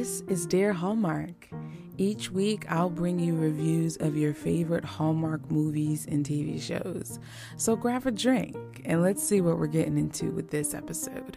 This is Dear Hallmark. Each week, I'll bring you reviews of your favorite Hallmark movies and TV shows. So grab a drink and let's see what we're getting into with this episode.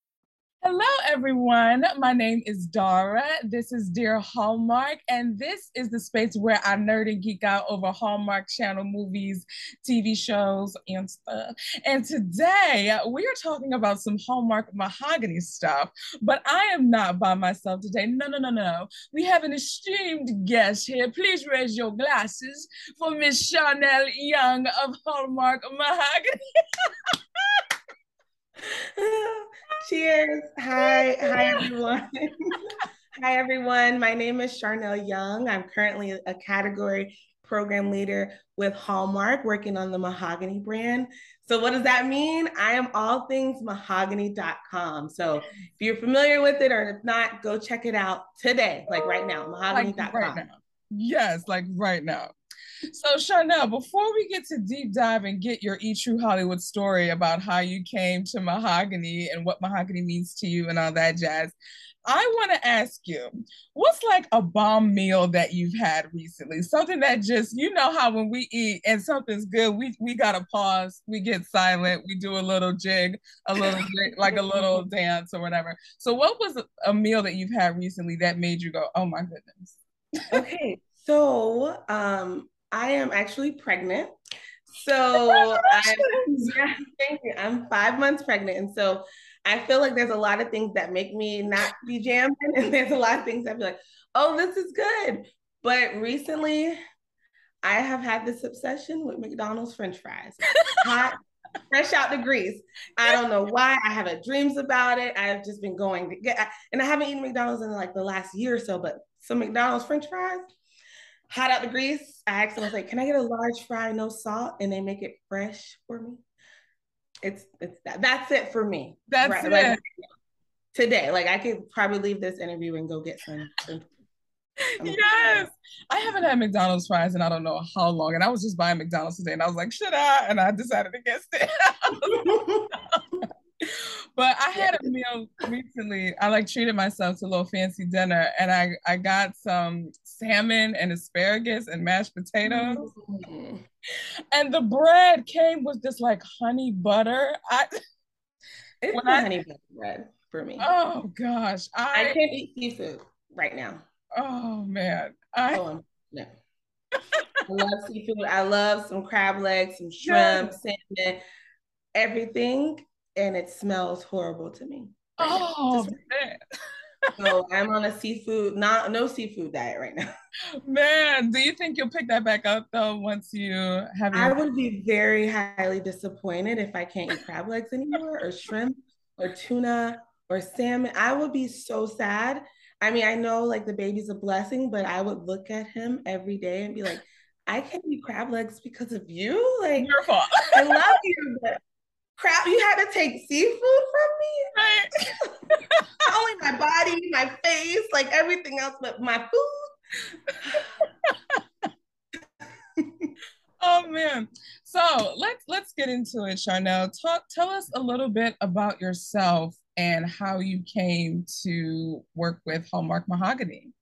Hello, everyone. My name is Dara. This is Dear Hallmark, and this is the space where I nerd and geek out over Hallmark Channel movies, TV shows, and stuff. And today we are talking about some Hallmark mahogany stuff, but I am not by myself today. No, no, no, no. We have an esteemed guest here. Please raise your glasses for Miss Charnel Young of Hallmark Mahogany. Cheers. Hi. Hi, everyone. Hi, everyone. My name is Charnel Young. I'm currently a category program leader with Hallmark, working on the Mahogany brand. So, what does that mean? I am all things mahogany.com. So, if you're familiar with it or if not, go check it out today, like right now, mahogany.com. Like right yes, like right now. So, Charnel, before we get to deep dive and get your E True Hollywood story about how you came to mahogany and what mahogany means to you and all that jazz, I want to ask you, what's like a bomb meal that you've had recently? Something that just, you know, how when we eat and something's good, we we gotta pause, we get silent, we do a little jig, a little like a little dance or whatever. So, what was a meal that you've had recently that made you go, "Oh my goodness"? okay, so um, I am actually pregnant. So I'm, yeah, thank you. I'm five months pregnant. And so I feel like there's a lot of things that make me not be jamming. And there's a lot of things that be like, oh, this is good. But recently I have had this obsession with McDonald's French fries. Hot, fresh out the grease. I don't know why. I have dreams about it. I've just been going to get, and I haven't eaten McDonald's in like the last year or so, but some McDonald's French fries hot out the grease. I asked them, I was like, can I get a large fry, no salt? And they make it fresh for me. It's it's that. That's it for me. That's right, it. Like, today. Like I could probably leave this interview and go get some. some yes. I haven't had McDonald's fries in I don't know how long. And I was just buying McDonald's today and I was like, should I? And I decided against it. but I had a meal recently. I like treated myself to a little fancy dinner and I, I got some salmon and asparagus and mashed potatoes. Mm-hmm. And the bread came with this like honey butter. I it's when I, honey butter bread for me. Oh gosh. I, I can't eat seafood right now. Oh man. I oh, no. I love seafood. I love some crab legs, some shrimp, yes. salmon, everything and it smells horrible to me. oh man. so I'm on a seafood, not no seafood diet right now. Man, do you think you'll pick that back up though once you have? I would be very highly disappointed if I can't eat crab legs anymore, or shrimp, or tuna, or salmon. I would be so sad. I mean, I know like the baby's a blessing, but I would look at him every day and be like, I can't eat crab legs because of you. Like, your fault. I love you, but crap, you had to take seafood from me? Right. Not only my body, my face, like everything else, but my food. oh man. So let's let's get into it, Charnel. Talk tell us a little bit about yourself and how you came to work with Hallmark Mahogany.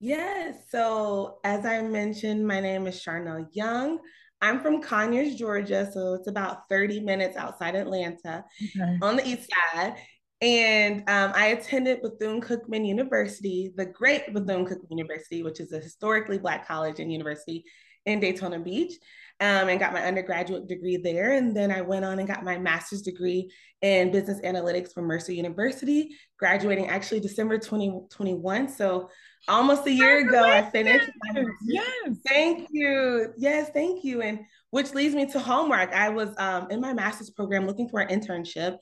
Yes. So as I mentioned, my name is Charnel Young. I'm from Conyers, Georgia, so it's about 30 minutes outside Atlanta okay. on the east side. And um, I attended Bethune Cookman University, the great Bethune Cookman University, which is a historically Black college and university in Daytona Beach, um, and got my undergraduate degree there. And then I went on and got my master's degree in business analytics from Mercer University, graduating actually December 2021. So almost a year ago I finished. yes. Thank you. Yes, thank you. And which leads me to Hallmark. I was um, in my master's program looking for an internship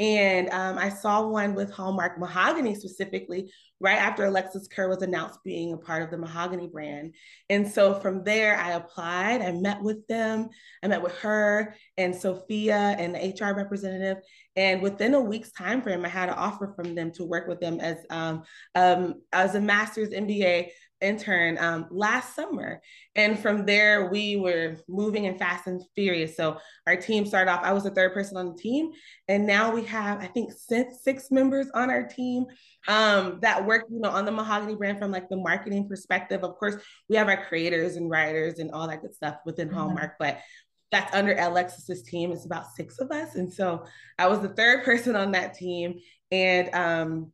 And um, I saw one with Hallmark Mahogany specifically right after Alexis Kerr was announced being a part of the Mahogany brand. And so from there, I applied, I met with them, I met with her and Sophia and the HR representative. And within a week's time frame, I had an offer from them to work with them as um, um, as a master's MBA intern um, last summer. And from there, we were moving and fast and furious. So our team started off, I was the third person on the team. And now we have, I think, six, six members on our team um, that work, you know, on the Mahogany brand from like the marketing perspective. Of course, we have our creators and writers and all that good stuff within mm-hmm. Hallmark, but that's under Alexis's team. It's about six of us. And so I was the third person on that team. And um,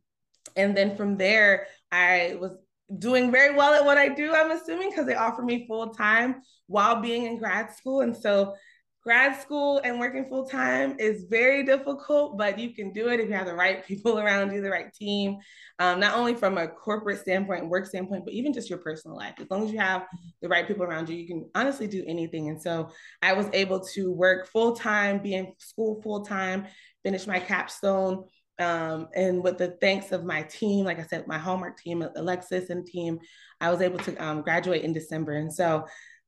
and then from there, I was doing very well at what I do, I'm assuming, because they offer me full time while being in grad school. And so grad school and working full time is very difficult, but you can do it if you have the right people around you, the right team, um, not only from a corporate standpoint, work standpoint, but even just your personal life. As long as you have the right people around you, you can honestly do anything. And so I was able to work full time, be in school full time, finish my capstone um, and with the thanks of my team, like I said, my Hallmark team, Alexis and team, I was able to um, graduate in December. And so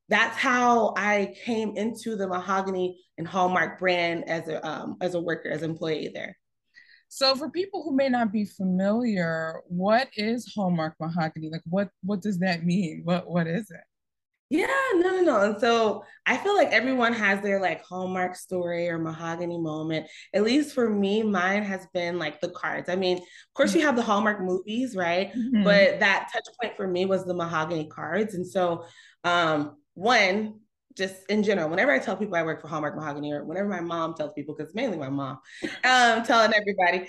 that's how I came into the Mahogany and Hallmark brand as a um, as a worker, as employee there. So for people who may not be familiar, what is Hallmark Mahogany? Like what what does that mean? What what is it? Yeah, no, no, no. And so I feel like everyone has their like hallmark story or mahogany moment. At least for me, mine has been like the cards. I mean, of course, you have the Hallmark movies, right? Mm-hmm. But that touch point for me was the mahogany cards. And so, um, one, just in general, whenever I tell people I work for Hallmark Mahogany, or whenever my mom tells people, because mainly my mom, um, telling everybody,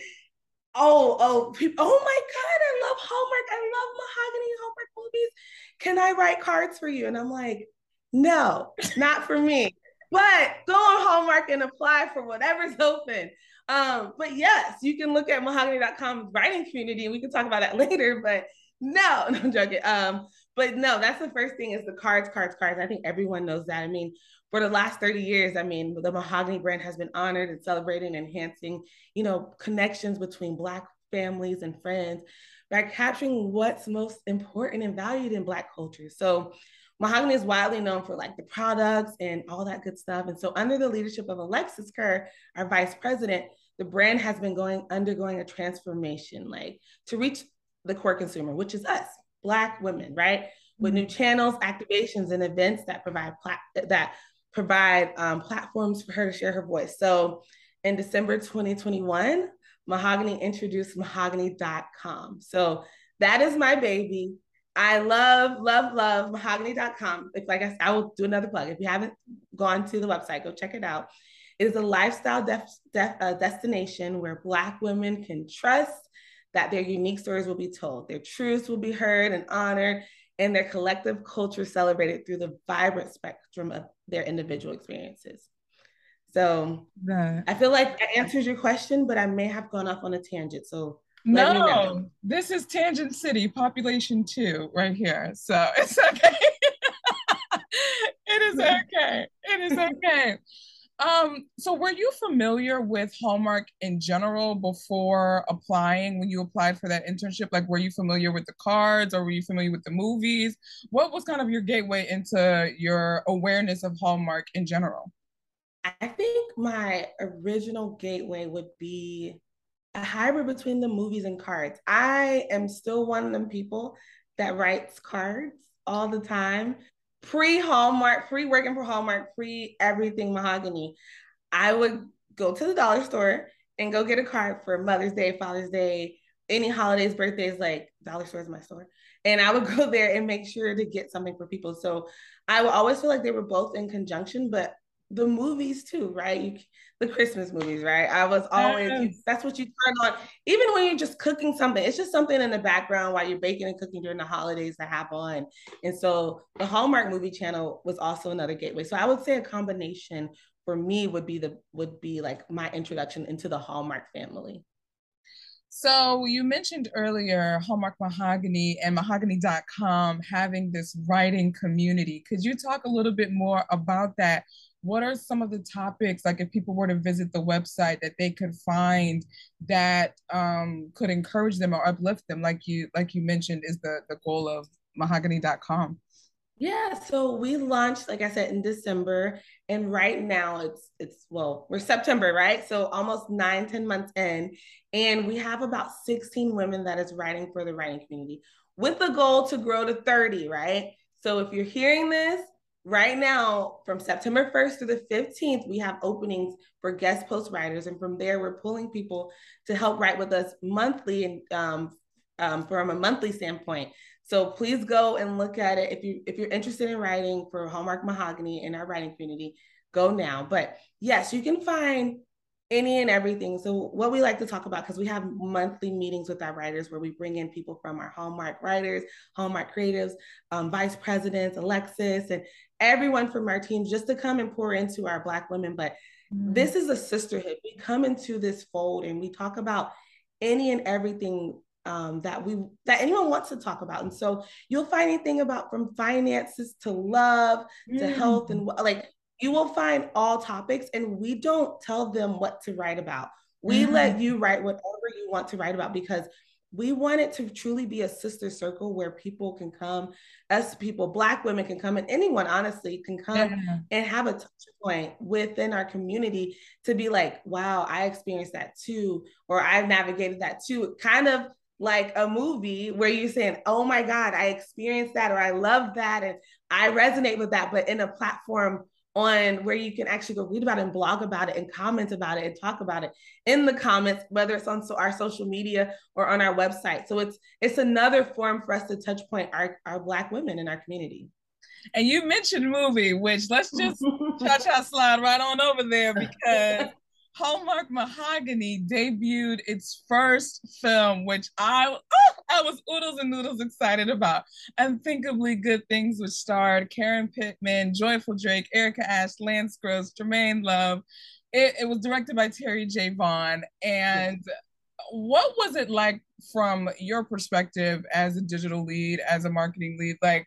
oh, oh, people, oh my God, I love Hallmark. I love mahogany Hallmark movies can I write cards for you? And I'm like, no, not for me. But go on Hallmark and apply for whatever's open. Um, but yes, you can look at mahogany.com writing community and we can talk about that later. But no, no, I'm joking. Um, but no, that's the first thing is the cards, cards, cards. I think everyone knows that. I mean, for the last 30 years, I mean, the Mahogany brand has been honored and celebrating, and enhancing, you know, connections between Black families and friends by capturing what's most important and valued in Black culture. So Mahogany is widely known for like the products and all that good stuff. And so under the leadership of Alexis Kerr, our vice president, the brand has been going undergoing a transformation, like to reach the core consumer, which is us, Black women, right? With new channels, activations, and events that provide plat- that provide um, platforms for her to share her voice. So in December 2021, Mahogany introduced mahogany.com. So that is my baby. I love, love, love mahogany.com. If like I, I will do another plug. If you haven't gone to the website, go check it out. It is a lifestyle def, def, uh, destination where Black women can trust that their unique stories will be told, their truths will be heard and honored, and their collective culture celebrated through the vibrant spectrum of their individual experiences. So. I feel like that answers your question, but I may have gone off on a tangent. So no, this is Tangent City, population two, right here. So it's okay. it is okay. It is okay. Um, so were you familiar with Hallmark in general before applying when you applied for that internship? Like were you familiar with the cards or were you familiar with the movies? What was kind of your gateway into your awareness of Hallmark in general? I think my original gateway would be a hybrid between the movies and cards. I am still one of them people that writes cards all the time. Pre Hallmark, pre working for Hallmark, pre everything mahogany. I would go to the dollar store and go get a card for Mother's Day, Father's Day, any holidays, birthdays, like dollar store is my store. And I would go there and make sure to get something for people. So I would always feel like they were both in conjunction, but the movies too, right? You, the Christmas movies, right? I was always yes. that's what you turn on, even when you're just cooking something. It's just something in the background while you're baking and cooking during the holidays that have on. And so the Hallmark movie channel was also another gateway. So I would say a combination for me would be the would be like my introduction into the Hallmark family. So you mentioned earlier Hallmark Mahogany and mahogany.com having this writing community. Could you talk a little bit more about that? What are some of the topics, like if people were to visit the website, that they could find that um, could encourage them or uplift them, like you like you mentioned, is the the goal of mahogany.com? Yeah, so we launched, like I said, in December, and right now it's it's well, we're September, right? So almost nine ten months in, and we have about 16 women that is writing for the writing community with the goal to grow to 30, right? So if you're hearing this right now, from September 1st to the 15th, we have openings for guest post writers, and from there, we're pulling people to help write with us monthly and um, um, from a monthly standpoint. So please go and look at it. If you if you're interested in writing for Hallmark Mahogany in our writing community, go now. But yes, you can find any and everything. So what we like to talk about, because we have monthly meetings with our writers where we bring in people from our Hallmark writers, Hallmark creatives, um, vice presidents, Alexis, and everyone from our team just to come and pour into our Black women. But mm-hmm. this is a sisterhood. We come into this fold and we talk about any and everything um, that we that anyone wants to talk about. And so you'll find anything about from finances to love mm. to health and like you will find all topics and we don't tell them what to write about. We mm. let you write whatever you want to write about because we want it to truly be a sister circle where people can come, us people, Black women can come, and anyone honestly can come yeah. and have a touch point within our community to be like, wow, I experienced that too, or I've navigated that too. Kind of like a movie where you're saying, oh my God, I experienced that or I love that and I resonate with that, but in a platform on where you can actually go read about it and blog about it and comment about it and talk about it in the comments, whether it's on so our social media or on our website. So it's it's another form for us to touch point our, our black women in our community. And you mentioned movie, which let's just cha-cha slide right on over there because Hallmark Mahogany debuted its first film, which I oh, I was oodles and noodles excited about. Unthinkably Good Things, which starred Karen Pittman, Joyful Drake, Erica Ash, Lance Gross, Jermaine Love. It, it was directed by Terri J. Vaughn. And what was it like from your perspective as a digital lead, as a marketing lead? Like,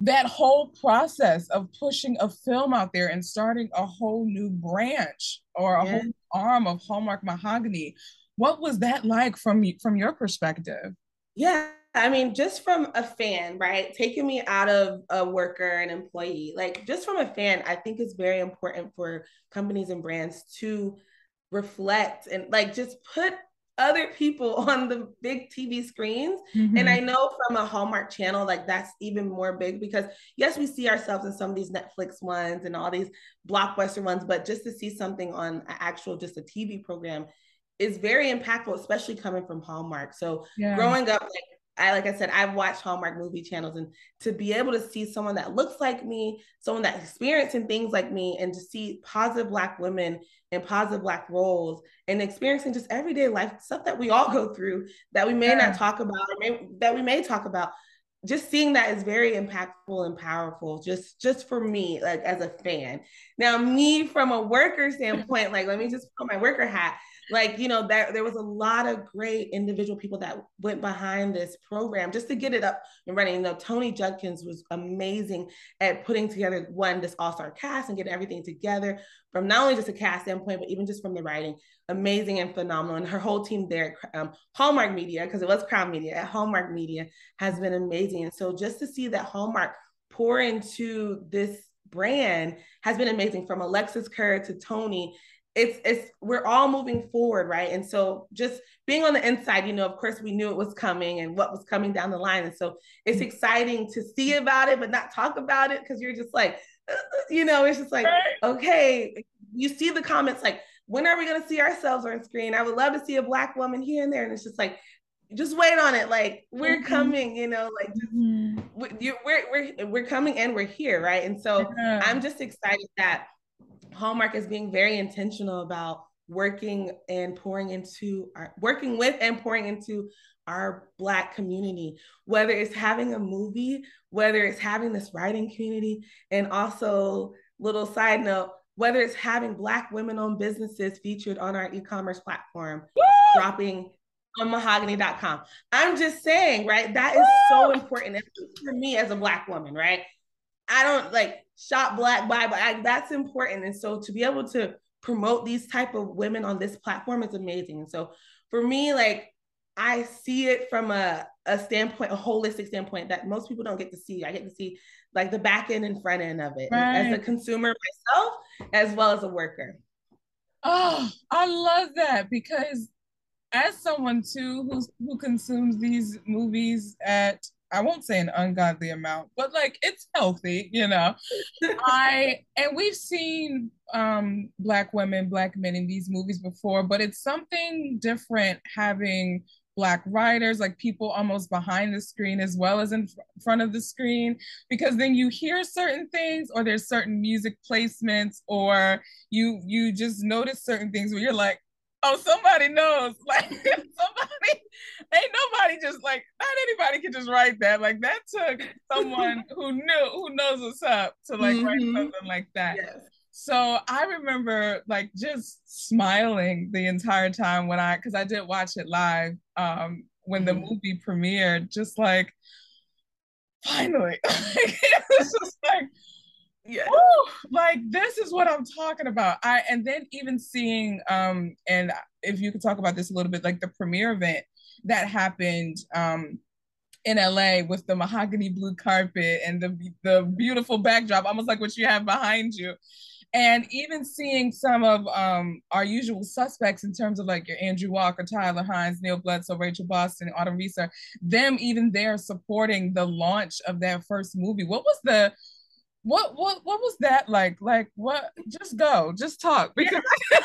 that whole process of pushing a film out there and starting a whole new branch or a yeah. whole arm of Hallmark Mahogany. What was that like from from your perspective? Yeah, I mean, just from a fan, right? Taking me out of a worker and employee, like just from a fan, I think it's very important for companies and brands to reflect and like just put other people on the big TV screens. Mm-hmm. And I know from a Hallmark channel, like that's even more big because yes, we see ourselves in some of these Netflix ones and all these blockbuster ones, but just to see something on actual just a TV program is very impactful, especially coming from Hallmark. So yeah. growing up, like I like I said, I've watched Hallmark movie channels, and to be able to see someone that looks like me, someone that's experiencing things like me, and to see positive Black women and positive Black roles, and experiencing just everyday life stuff that we all go through that we may yeah. not talk about, or may, that we may talk about. Just seeing that is very impactful and powerful. Just just for me, like as a fan. Now, me from a worker standpoint, like let me just put my worker hat like you know there, there was a lot of great individual people that went behind this program just to get it up and running. You know Toni Judkins was amazing at putting together one this all-star cast and getting everything together from not only just a cast standpoint but even just from the writing. Amazing and phenomenal. And her whole team there um, hallmark media because it was crown media at hallmark media has been amazing. And so just to see that hallmark pour into this brand has been amazing from alexis kerr to Toni it's it's we're all moving forward right and so just being on the inside you know of course we knew it was coming and what was coming down the line and so it's mm-hmm. exciting to see about it but not talk about it because you're just like you know it's just like okay you see the comments like when are we going to see ourselves on screen i would love to see a black woman here and there and it's just like just wait on it like we're mm-hmm. coming you know like mm-hmm. we're, we're we're coming and we're here right and so yeah. i'm just excited that Hallmark is being very intentional about working and pouring into our working with and pouring into our black community whether it's having a movie whether it's having this writing community and also little side note whether it's having black women owned businesses featured on our e-commerce platform Woo! dropping on mahogany.com. I'm just saying, right? That is so important for me as a black woman, right? I don't like shop black, buy black. That's important. And so to be able to promote these type of women on this platform is amazing. And so for me, like I see it from a, a standpoint, a holistic standpoint that most people don't get to see. I get to see like the back end and front end of it right. as a consumer myself, as well as a worker. Oh, I love that because as someone too who's who consumes these movies at I won't say an ungodly amount, but like it's healthy, you know. I and we've seen um black women, black men in these movies before, but it's something different having black writers, like people almost behind the screen as well as in front of the screen, because then you hear certain things or there's certain music placements or you you just notice certain things where you're like, oh, somebody knows. Like somebody, ain't nobody just like not anybody can just write that. Like that took someone who knew who knows what's up to like mm-hmm. write something like that. Yes. So I remember like just smiling the entire time when I because I did watch it live um when mm-hmm. the movie premiered, just like finally. it was just like yeah. Like this is what i'm talking about. I and then even seeing um and if you could talk about this a little bit like the premiere event that happened um in LA with the mahogany blue carpet and the the beautiful backdrop almost like what you have behind you. And even seeing some of um, our usual suspects in terms of like your Andrew Walker, Tyler Hynes, Neil Bledsoe, Rachel Boston, Autumn Reeser, them even there supporting the launch of that first movie. What was the what what what was that like? Like what? Just go, just talk because.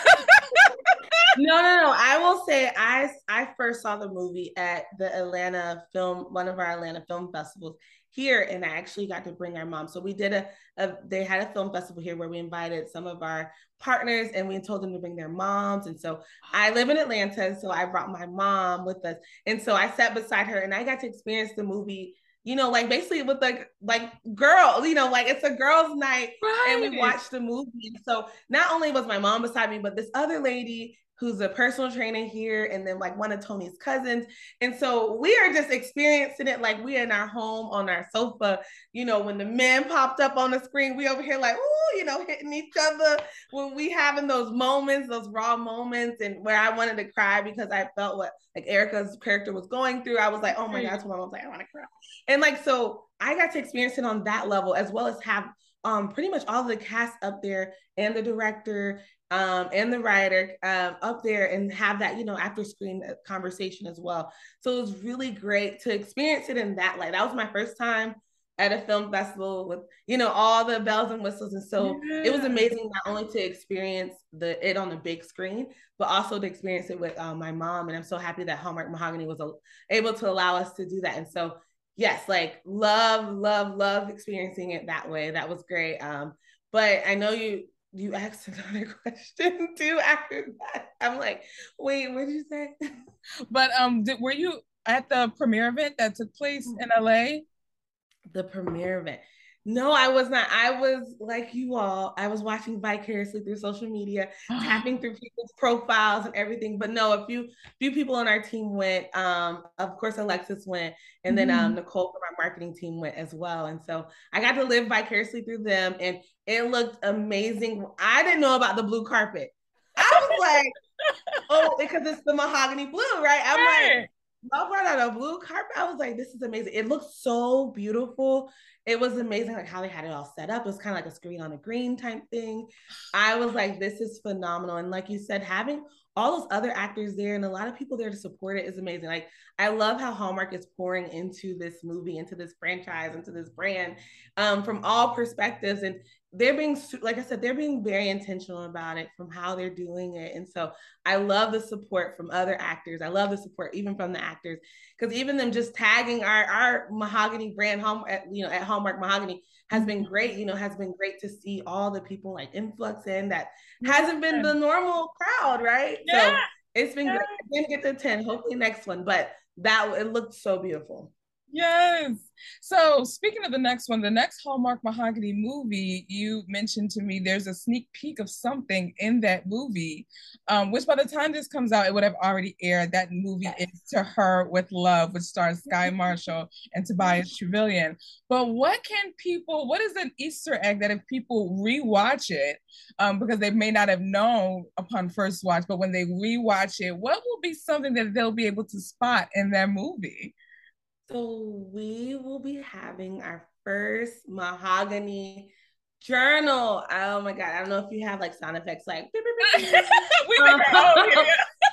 no, no, no. I will say I I first saw the movie at the Atlanta film, one of our Atlanta film festivals here, and I actually got to bring our mom. So we did a, a they had a film festival here where we invited some of our partners and we told them to bring their moms. And so I live in Atlanta, so I brought my mom with us, and so I sat beside her and I got to experience the movie you know, like basically with like like girls, you know, like it's a girls' night, right. and we watched the movie. So not only was my mom beside me, but this other lady who's a personal trainer here, and then like one of Toni's cousins. And so we are just experiencing it like we in our home on our sofa. You know, when the men popped up on the screen, we over here like, oh, you know, hitting each other when we having those moments, those raw moments, and where I wanted to cry because I felt what like Erica's character was going through. I was like, oh my God, my mom was like, I want to cry. And like, so I got to experience it on that level as well as have um, pretty much all the cast up there and the director um, and the writer um, up there and have that, you know, after screen conversation as well. So it was really great to experience it in that light. That was my first time at a film festival with, you know, all the bells and whistles. And so yeah. it was amazing not only to experience the it on the big screen, but also to experience it with uh, my mom. And I'm so happy that Hallmark Mahogany was able to allow us to do that. And so yes, like love, love, love experiencing it that way. That was great. Um, but I know you you asked another question too after that. I'm like, wait, what did you say? But um, did, were you at the premiere event that took place in LA? The premiere event. No, I was not. I was like you all. I was watching vicariously through social media, tapping through people's profiles and everything. But no, a few few people on our team went. Um, of course, Alexis went, and then um, mm-hmm. Nicole from our marketing team went as well. And so I got to live vicariously through them, and it looked amazing. I didn't know about the blue carpet. I was like, oh, because it's the mahogany blue, right? I'm right. like, y'all brought out a blue carpet. I was like, this is amazing. It looks so beautiful. It was amazing, like how they had it all set up. It was kind of like a screen on a green type thing. I was like, this is phenomenal. And like you said, having all those other actors there and a lot of people there to support it is amazing. Like I love how Hallmark is pouring into this movie, into this franchise, into this brand um, from all perspectives. And they're being like I said, they're being very intentional about it from how they're doing it. And so I love the support from other actors. I love the support even from the actors because even them just tagging our our mahogany brand home at you know at Hallmark Mahogany has been great. You know, has been great to see all the people like influx in that hasn't been the normal crowd, right? Yeah. So it's been yeah. great. I didn't get to 10, hopefully next one, but that it looked so beautiful. Yes. So speaking of the next one, the next Hallmark Mahogany movie, you mentioned to me there's a sneak peek of something in that movie, um, which by the time this comes out, it would have already aired. That movie is To Her with Love, which stars Skye Marshall and Tobias Truvillion. But what can people, what is an Easter egg that if people rewatch it, um, because they may not have known upon first watch, but when they rewatch it, what will be something that they'll be able to spot in that movie? So we will be having our first mahogany journal. Oh my god! I don't know if you have like sound effects like. we um,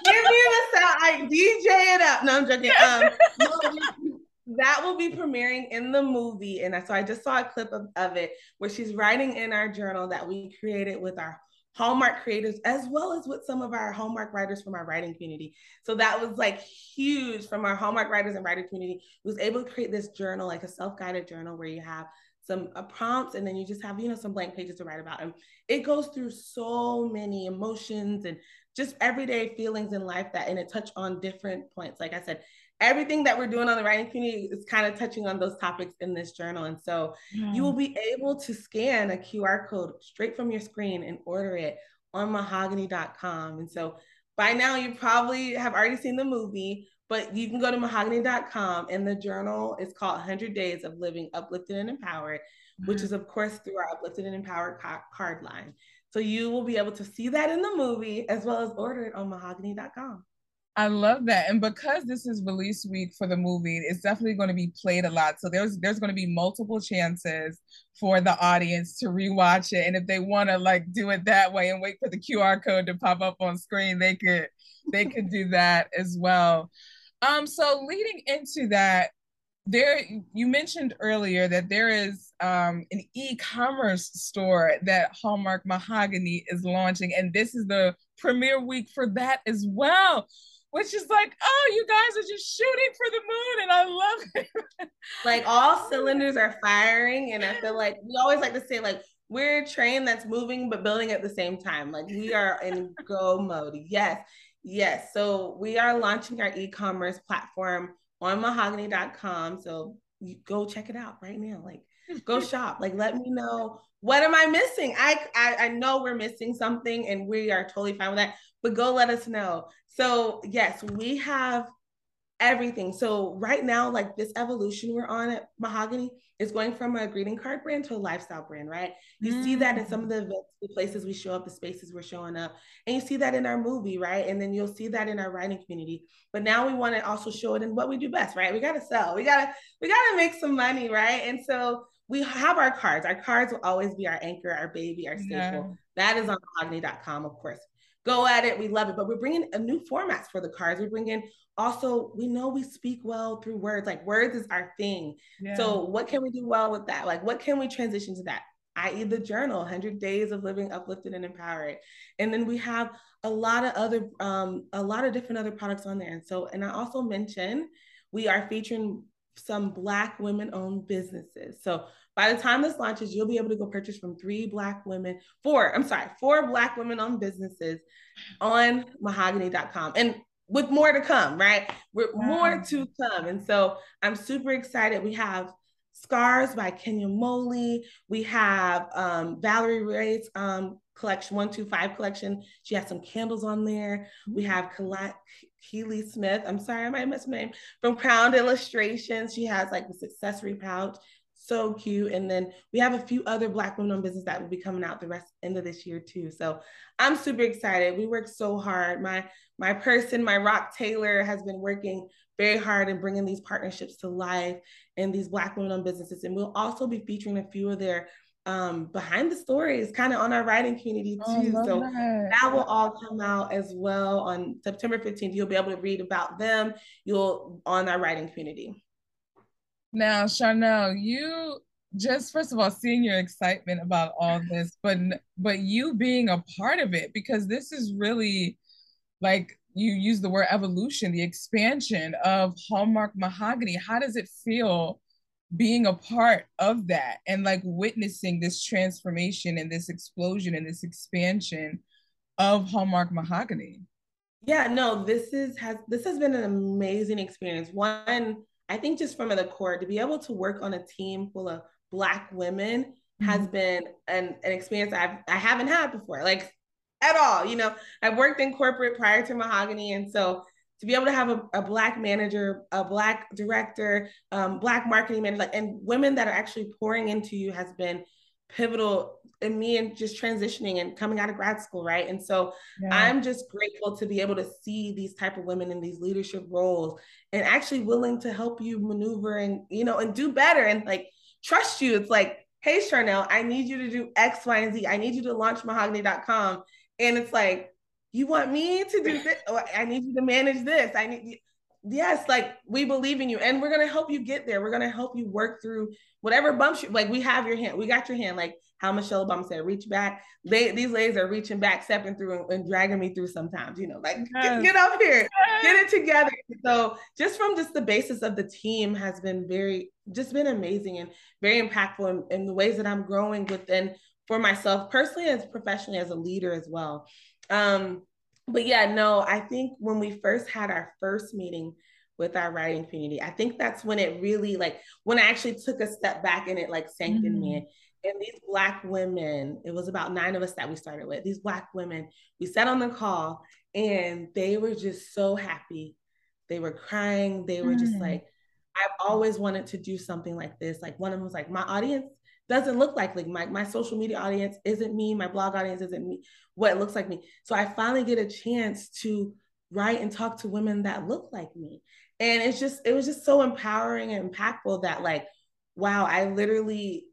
Give me the sound. I DJ it up. No, I'm joking. Um, that will be premiering in the movie, and so I just saw a clip of, of it where she's writing in our journal that we created with our Hallmark creators, as well as with some of our Hallmark writers from our writing community. So that was like huge from our Hallmark writers and writer community. was able to create this journal, like a self-guided journal where you have some uh, prompts and then you just have, you know, some blank pages to write about. And it goes through so many emotions and just everyday feelings in life that, and it touch on different points. Like I said, everything that we're doing on the writing community is kind of touching on those topics in this journal. And so yeah. you will be able to scan a QR code straight from your screen and order it on mahogany.com. And so by now you probably have already seen the movie, but you can go to mahogany.com and the journal is called 100 Days of Living Uplifted and Empowered, mm-hmm. which is of course through our Uplifted and Empowered card line. So you will be able to see that in the movie as well as order it on mahogany.com. I love that. And because this is release week for the movie, it's definitely going to be played a lot. So there's there's going to be multiple chances for the audience to rewatch it. And if they want to like do it that way and wait for the QR code to pop up on screen, they could they could do that as well. Um, so leading into that, there you mentioned earlier that there is um, an e-commerce store that Hallmark Mahogany is launching, and this is the premiere week for that as well which is like, oh, you guys are just shooting for the moon, and I love it. like all cylinders are firing, and I feel like we always like to say like we're a train that's moving but building at the same time. Like we are in go mode. Yes, yes. So we are launching our e-commerce platform on mahogany.com. So you go check it out right now. Like go shop. Like let me know what am I missing? I, I I know we're missing something and we are totally fine with that but go let us know. So, yes, we have everything. So, right now, like this evolution we're on at Mahogany is going from a greeting card brand to a lifestyle brand, right? You mm. see that in some of the events, the places we show up, the spaces we're showing up, and you see that in our movie, right? And then you'll see that in our writing community. But now we want to also show it in what we do best, right? We got to sell, we got to, we got to make some money, right? And so, we have our cards. Our cards will always be our anchor, our baby, our staple. Yeah. That is on mahogany.com, of course go at it. We love it. But we're bringing a new formats for the cards. We're bringing also, we know we speak well through words. Like words is our thing. Yeah. So what can we do well with that? Like what can we transition to that? i.e. the journal 100 days of living uplifted and empowered and then we have a lot of other um, a lot of different other products on there and so and i also mentioned we are featuring some black women owned businesses so by the time this launches, you'll be able to go purchase from three Black women, four, I'm sorry, four Black women owned businesses on mahogany.com. And with more to come, right? With wow. more to come. And so I'm super excited. We have Scars by Kenya Moley. We have um, Valerie Ray's um, collection, 125 collection. She has some candles on there. We have Keely Smith. I'm sorry, I might miss her name. From Crowned Illustrations. She has like this accessory pouch so cute. And then we have a few other Black women on business that will be coming out the rest end of this year too. So I'm super excited. We work so hard. My my person, my Rock Taylor, has been working very hard in bringing these partnerships to life and these Black women on businesses. And we'll also be featuring a few of their um, behind the stories kind of on our writing community oh, too. Oh, so that. that will all come out as well on September 15th. You'll be able to read about them. You'll on our writing community. Now, Charnel, you just first of all seeing your excitement about all this, but but you being a part of it because this is really like you use the word evolution, the expansion of Hallmark Mahogany. How does it feel being a part of that and like witnessing this transformation and this explosion and this expansion of Hallmark Mahogany? Yeah, no, this is has this has been an amazing experience. One I think just from the core, to be able to work on a team full of Black women mm-hmm. has been an, an experience I've, I haven't had before, like at all. You know, I've worked in corporate prior to Mahogany. And so to be able to have a, a black manager, a black director, um, black marketing manager, like, and women that are actually pouring into you has been pivotal in me and just transitioning and coming out of grad school, right? And so yeah. I'm just grateful to be able to see these type of women in these leadership roles and actually willing to help you maneuver and you know and do better and like trust you. It's like, hey Charnel, I need you to do X, Y, and Z. I need you to launch mahogany.com. And it's like, you want me to do this? Oh, I need you to manage this. I need yes, like we believe in you and we're gonna help you get there. We're gonna help you work through whatever bumps you like. We have your hand, we got your hand, like how Michelle Obama said, reach back. They these ladies are reaching back, stepping through and, and dragging me through sometimes, you know, like yes. get, get up here, get it together. So just from just the basis of the team has been very just been amazing and very impactful in, in the ways that I'm growing within for myself personally as professionally as a leader as well. Um, but yeah, no, I think when we first had our first meeting with our writing community, I think that's when it really like when I actually took a step back and it like sank mm-hmm. in me. And these black women, it was about nine of us that we started with. These black women, we sat on the call and they were just so happy. They were crying. They were mm-hmm. just like, I've always wanted to do something like this. Like one of them was like, my audience doesn't look like like my, my social media audience isn't me. My blog audience isn't me. What looks like me. So i finally get a chance to write and talk to women that look like me. And it's just it was just so empowering and impactful that like wow i literally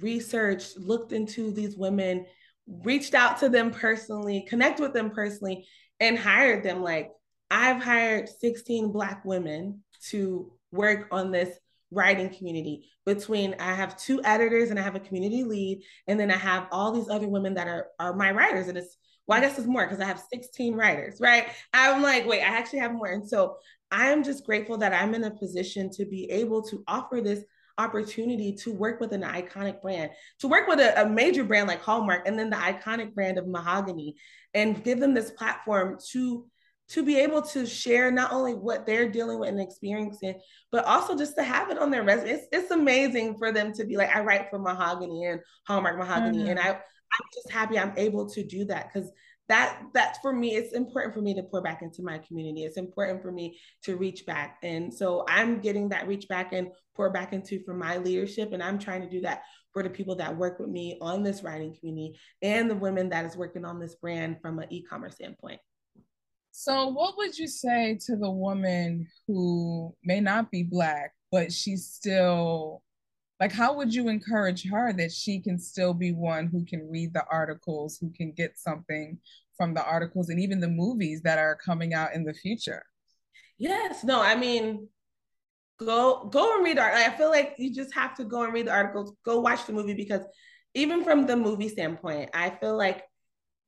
researched looked into these women reached out to them personally connect with them personally and hired them. Like i've hired 16 black women to work on this writing community between I have two editors and I have a community lead, and then I have all these other women that are are my writers. And it's well, I guess it's more because I have 16 writers, right? I'm like, wait, I actually have more. And so I'm just grateful that I'm in a position to be able to offer this opportunity to work with an iconic brand, to work with a, a, major brand like Hallmark, and then the iconic brand of Mahogany, and give them this platform to to be able to share not only what they're dealing with and experiencing, but also just to have it on their resume. It's, it's amazing for them to be like, I write for Mahogany and Hallmark Mahogany. Mm-hmm. And I, I'm just happy I'm able to do that because that that's for me it's important for me to pour back into my community it's important for me to reach back and so i'm getting that reach back and pour back into for my leadership and i'm trying to do that for the people that work with me on this writing community and the women that is working on this brand from an e-commerce standpoint so, what would you say to the woman who may not be Black, but she's still like, how would you encourage her that she can still be one who can read the articles, who can get something from the articles and even the movies that are coming out in the future? Yes, no, I mean, go go and read art. I feel like you just have to go and read the articles, go watch the movie because even from the movie standpoint, I feel like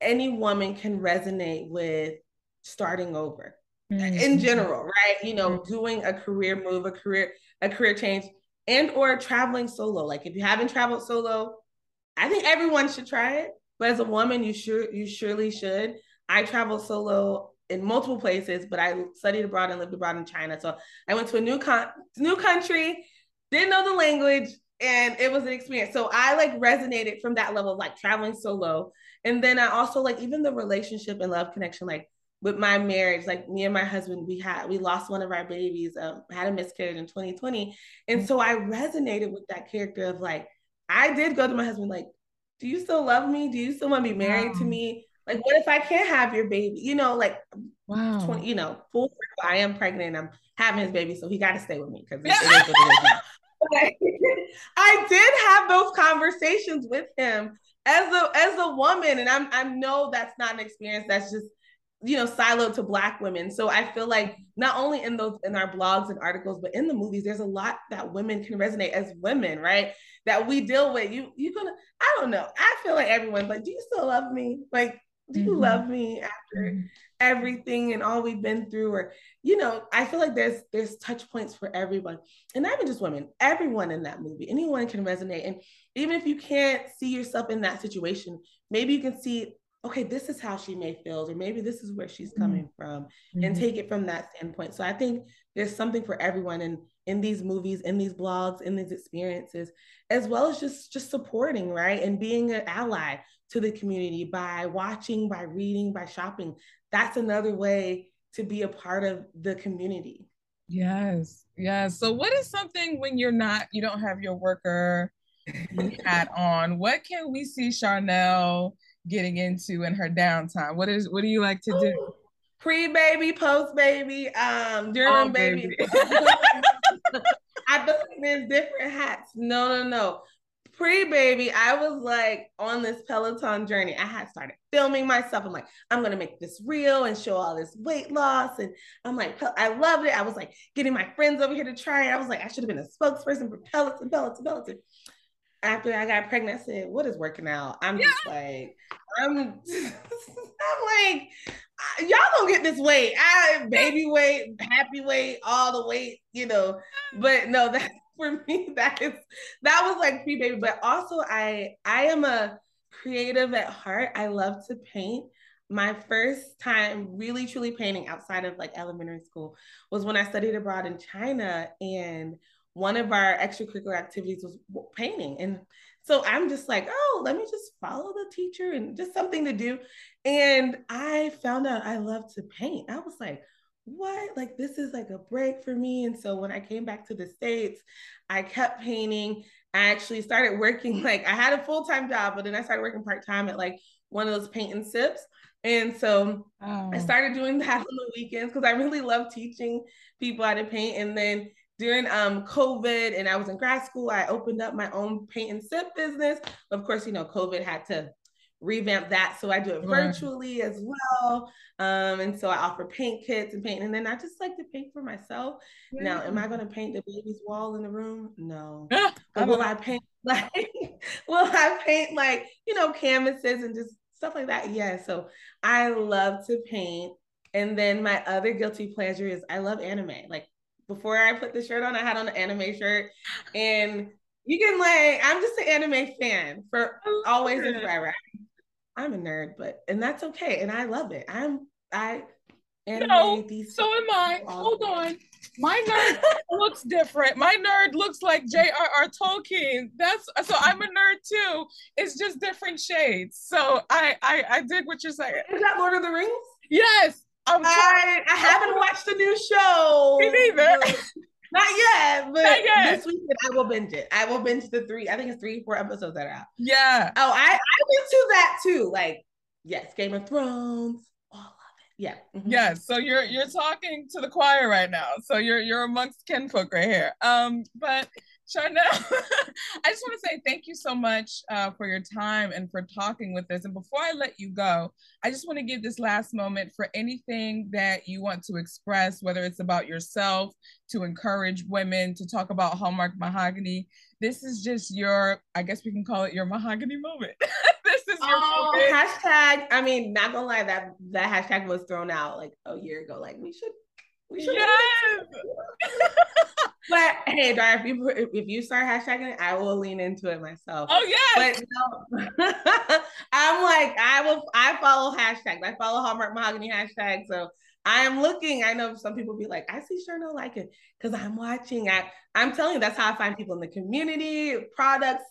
any woman can resonate with starting over mm-hmm. in general, right? You know, mm-hmm. doing a career move, a career, a career change, and or traveling solo. Like if you haven't traveled solo, I think everyone should try it. But as a woman, you sure you surely should. I traveled solo in multiple places, but I studied abroad and lived abroad in China. So I went to a new con- new country, didn't know the language, and it was an experience. So I like resonated from that level of like traveling solo. And then I also like even the relationship and love connection, like with my marriage, like me and my husband, we had we lost one of our babies, um, had a miscarriage in 2020, and mm-hmm. so I resonated with that character of like, I did go to my husband like, do you still love me? Do you still want to be married wow. to me? Like, what if I can't have your baby? You know, like, wow, 20, you know, full circle. I am pregnant. I'm having his baby, so he got to stay with me because it, it is what it is I did have those conversations with him as a as a woman, and I'm I know that's not an experience that's just you know siloed to black women. So i feel like not only in those in our blogs and articles but in the movies there's a lot that women can resonate as women right? That we deal with. You you gonna i don't know. I feel like everyone's like do you still love me? Like do you mm-hmm. love me after mm-hmm. everything and all we've been through? Or you know i feel like there's there's touch points for everyone and not even just women everyone in that movie. Anyone can resonate. And even if you can't see yourself in that situation maybe you can see okay, this is how she may feel, or maybe this is where she's mm-hmm. coming mm-hmm. from, and take it from that standpoint. So I think there's something for everyone. in in these movies, in these blogs, in these experiences, as well as just just supporting, right? And being an ally to the community by watching, by reading, by shopping. That's another way to be a part of the community. Yes. Yes. So what is something when you're not, you don't have your worker hat on? What can we see Charnel getting into in her downtime? What is what do you like to do? Pre-baby, post-baby, um, during oh, baby. baby. I believe there's different hats. No, no, no. Pre-baby, I was like on this Peloton journey. I had started filming myself. I'm like, I'm gonna make this real and show all this weight loss. And I'm like, I loved it. I was like getting my friends over here to try it. I was like, I should have been a spokesperson for Peloton, Peloton, Peloton after I got pregnant, I said, "What is working out?" I'm yeah. just like, I'm, I'm like, y'all don't get this weight. I baby weight, happy weight, all the weight, you know. But no, that for me, that is that was like pre-baby. But also, I I am a creative at heart. I love to paint. My first time really truly painting outside of like elementary school was when I studied abroad in China and one of our extracurricular activities was painting. And so I'm just like, oh, let me just follow the teacher and just something to do. And I found out I love to paint. I was like, what? Like, this is like a break for me. And so when I came back to the States, I kept painting. I actually started working, like, I had a full time job, but then I started working part time at like one of those paint and sips. And so oh. I started doing that on the weekends because I really love teaching people how to paint. And then during um COVID and I was in grad school, I opened up my own paint and sip business. Of course, you know, COVID had to revamp that. So I do it virtually as well. Um, and so I offer paint kits and paint. And then I just like to paint for myself. Yeah. Now, am I gonna paint the baby's wall in the room? No. but will I paint like will I paint like, you know, canvases and just stuff like that? Yeah. So I love to paint. And then my other guilty pleasure is I love anime. Like before I put the shirt on, I had on an anime shirt. And you can like, I'm just an anime fan for always and forever. I'm a nerd, but and that's okay. And I love it. I'm I anime no, these so am I. Hold on. My nerd looks different. My nerd looks like J.R.R. Tolkien. That's so I'm a nerd too. It's just different shades. So I I I dig what you're saying. Is that Lord of the Rings? Yes. I, I haven't watched the new show. Me neither. Not yet, but Not yet. this weekend I will binge it. I will binge the three. I think it's three, four episodes that are out. Yeah. Oh, I I went to that too. Like, yes, Game of Thrones, all of it. Yeah. Mm-hmm. Yes. So you're you're talking to the choir right now. So you're you're amongst kinfolk right here. Um, but Charnel, I just want to say thank you so much uh, for your time and for talking with us. And before I let you go, I just want to give this last moment for anything that you want to express, whether it's about yourself, to encourage women, to talk about Hallmark Mahogany. This is just your, I guess we can call it your mahogany moment. this is your oh, moment. hashtag. I mean, not gonna lie, that that hashtag was thrown out like a year ago. Like we should, we should. Yes. but hey, Dar, if you if you start hashtagging I will lean into it myself. Oh yeah. But no, I'm like I will. I follow hashtags. I follow Hallmark Mahogany hashtag. So I am looking. I know some people be like, I see sure no like it because I'm watching. I I'm telling you, that's how I find people in the community, products.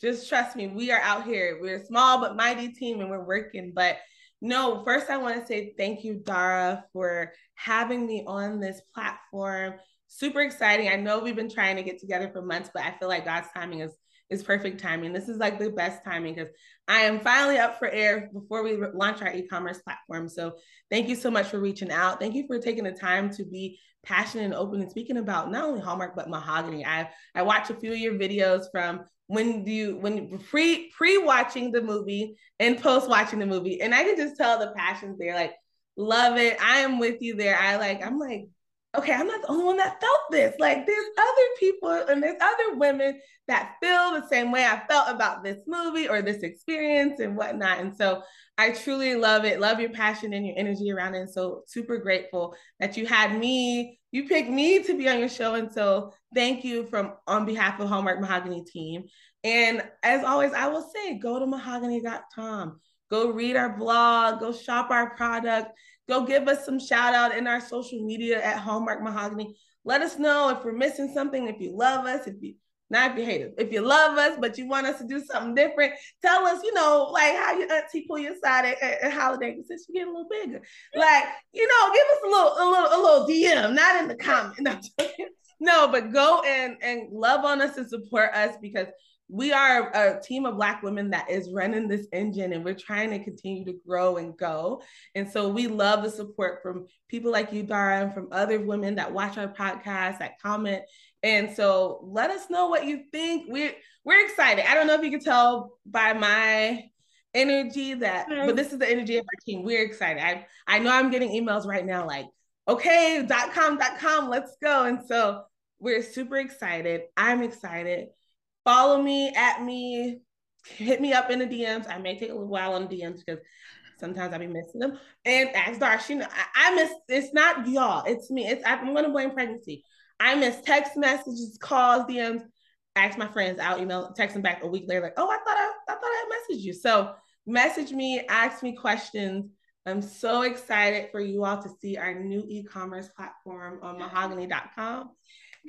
Just trust me, we are out here. We're a small but mighty team, and we're working. But no, first I want to say thank you, Dara, for having me on this platform super exciting. I know we've been trying to get together for months, but I feel like God's timing is is perfect timing. This is like the best timing because I am finally up for air before we launch our e-commerce platform. So thank you so much for reaching out. Thank you for taking the time to be passionate and open and speaking about not only Hallmark but mahogany. I I watched a few of your videos from when you when pre pre watching the movie and post watching the movie, and I can just tell the passions there. Like love it. I am with you there. I like I'm like okay, I'm not the only one that felt this. Like there's other people and there's other women that feel the same way I felt about this movie or this experience and whatnot. And so I truly love it. Love your passion and your energy around it. And so super grateful that you had me, you picked me to be on your show. And so thank you from on behalf of Hallmark Mahogany team. And as always, I will say go to mahogany.com. Go read our blog, go shop our product, Go give us some shout out in our social media at Hallmark Mahogany. let us know if we're missing something, if you love us, if you not if you hate us. If you love us, but you want us to do something different, tell us, you know, like how your auntie pull your side at, at, at holiday since you get a little bigger. Like, you know, give us a little, a little, a little DM, not in the comment. no, but go and and love on us and support us because we are a team of black women that is running this engine and we're trying to continue to grow and go and so we love the support from people like you dara and from other women that watch our podcast that comment and so let us know what you think we're we're excited i don't know if you can tell by my energy that but this is the energy of our team we're excited i i know i'm getting emails right now like okay dot com dot com let's go and so we're super excited i'm excited follow me at me, hit me up in the DMs. I may take a little while on the DMs because sometimes I'll be missing them. And ask Darsh, you know, I, I miss it's not y'all, it's me. It's I'm gonna blame pregnancy. I miss text messages, calls, DMs. Ask my friends, I'll email, text them back a week later, like, oh, I thought I, I thought I had messaged you. So message me, ask me questions. I'm so excited for you all to see our new e-commerce platform on mahogany.com.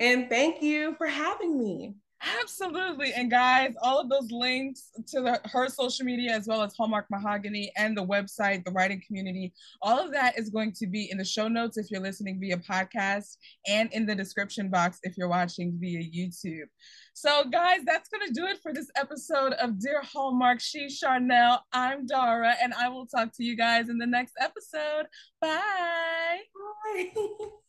And thank you for having me. Absolutely. And guys, all of those links to the, her social media, as well as Hallmark Mahogany and the website, the writing community, all of that is going to be in the show notes if you're listening via podcast and in the description box if you're watching via YouTube. So, guys, that's going to do it for this episode of Dear Hallmark. She's Charnel. I'm Dara, and I will talk to you guys in the next episode. Bye. Bye.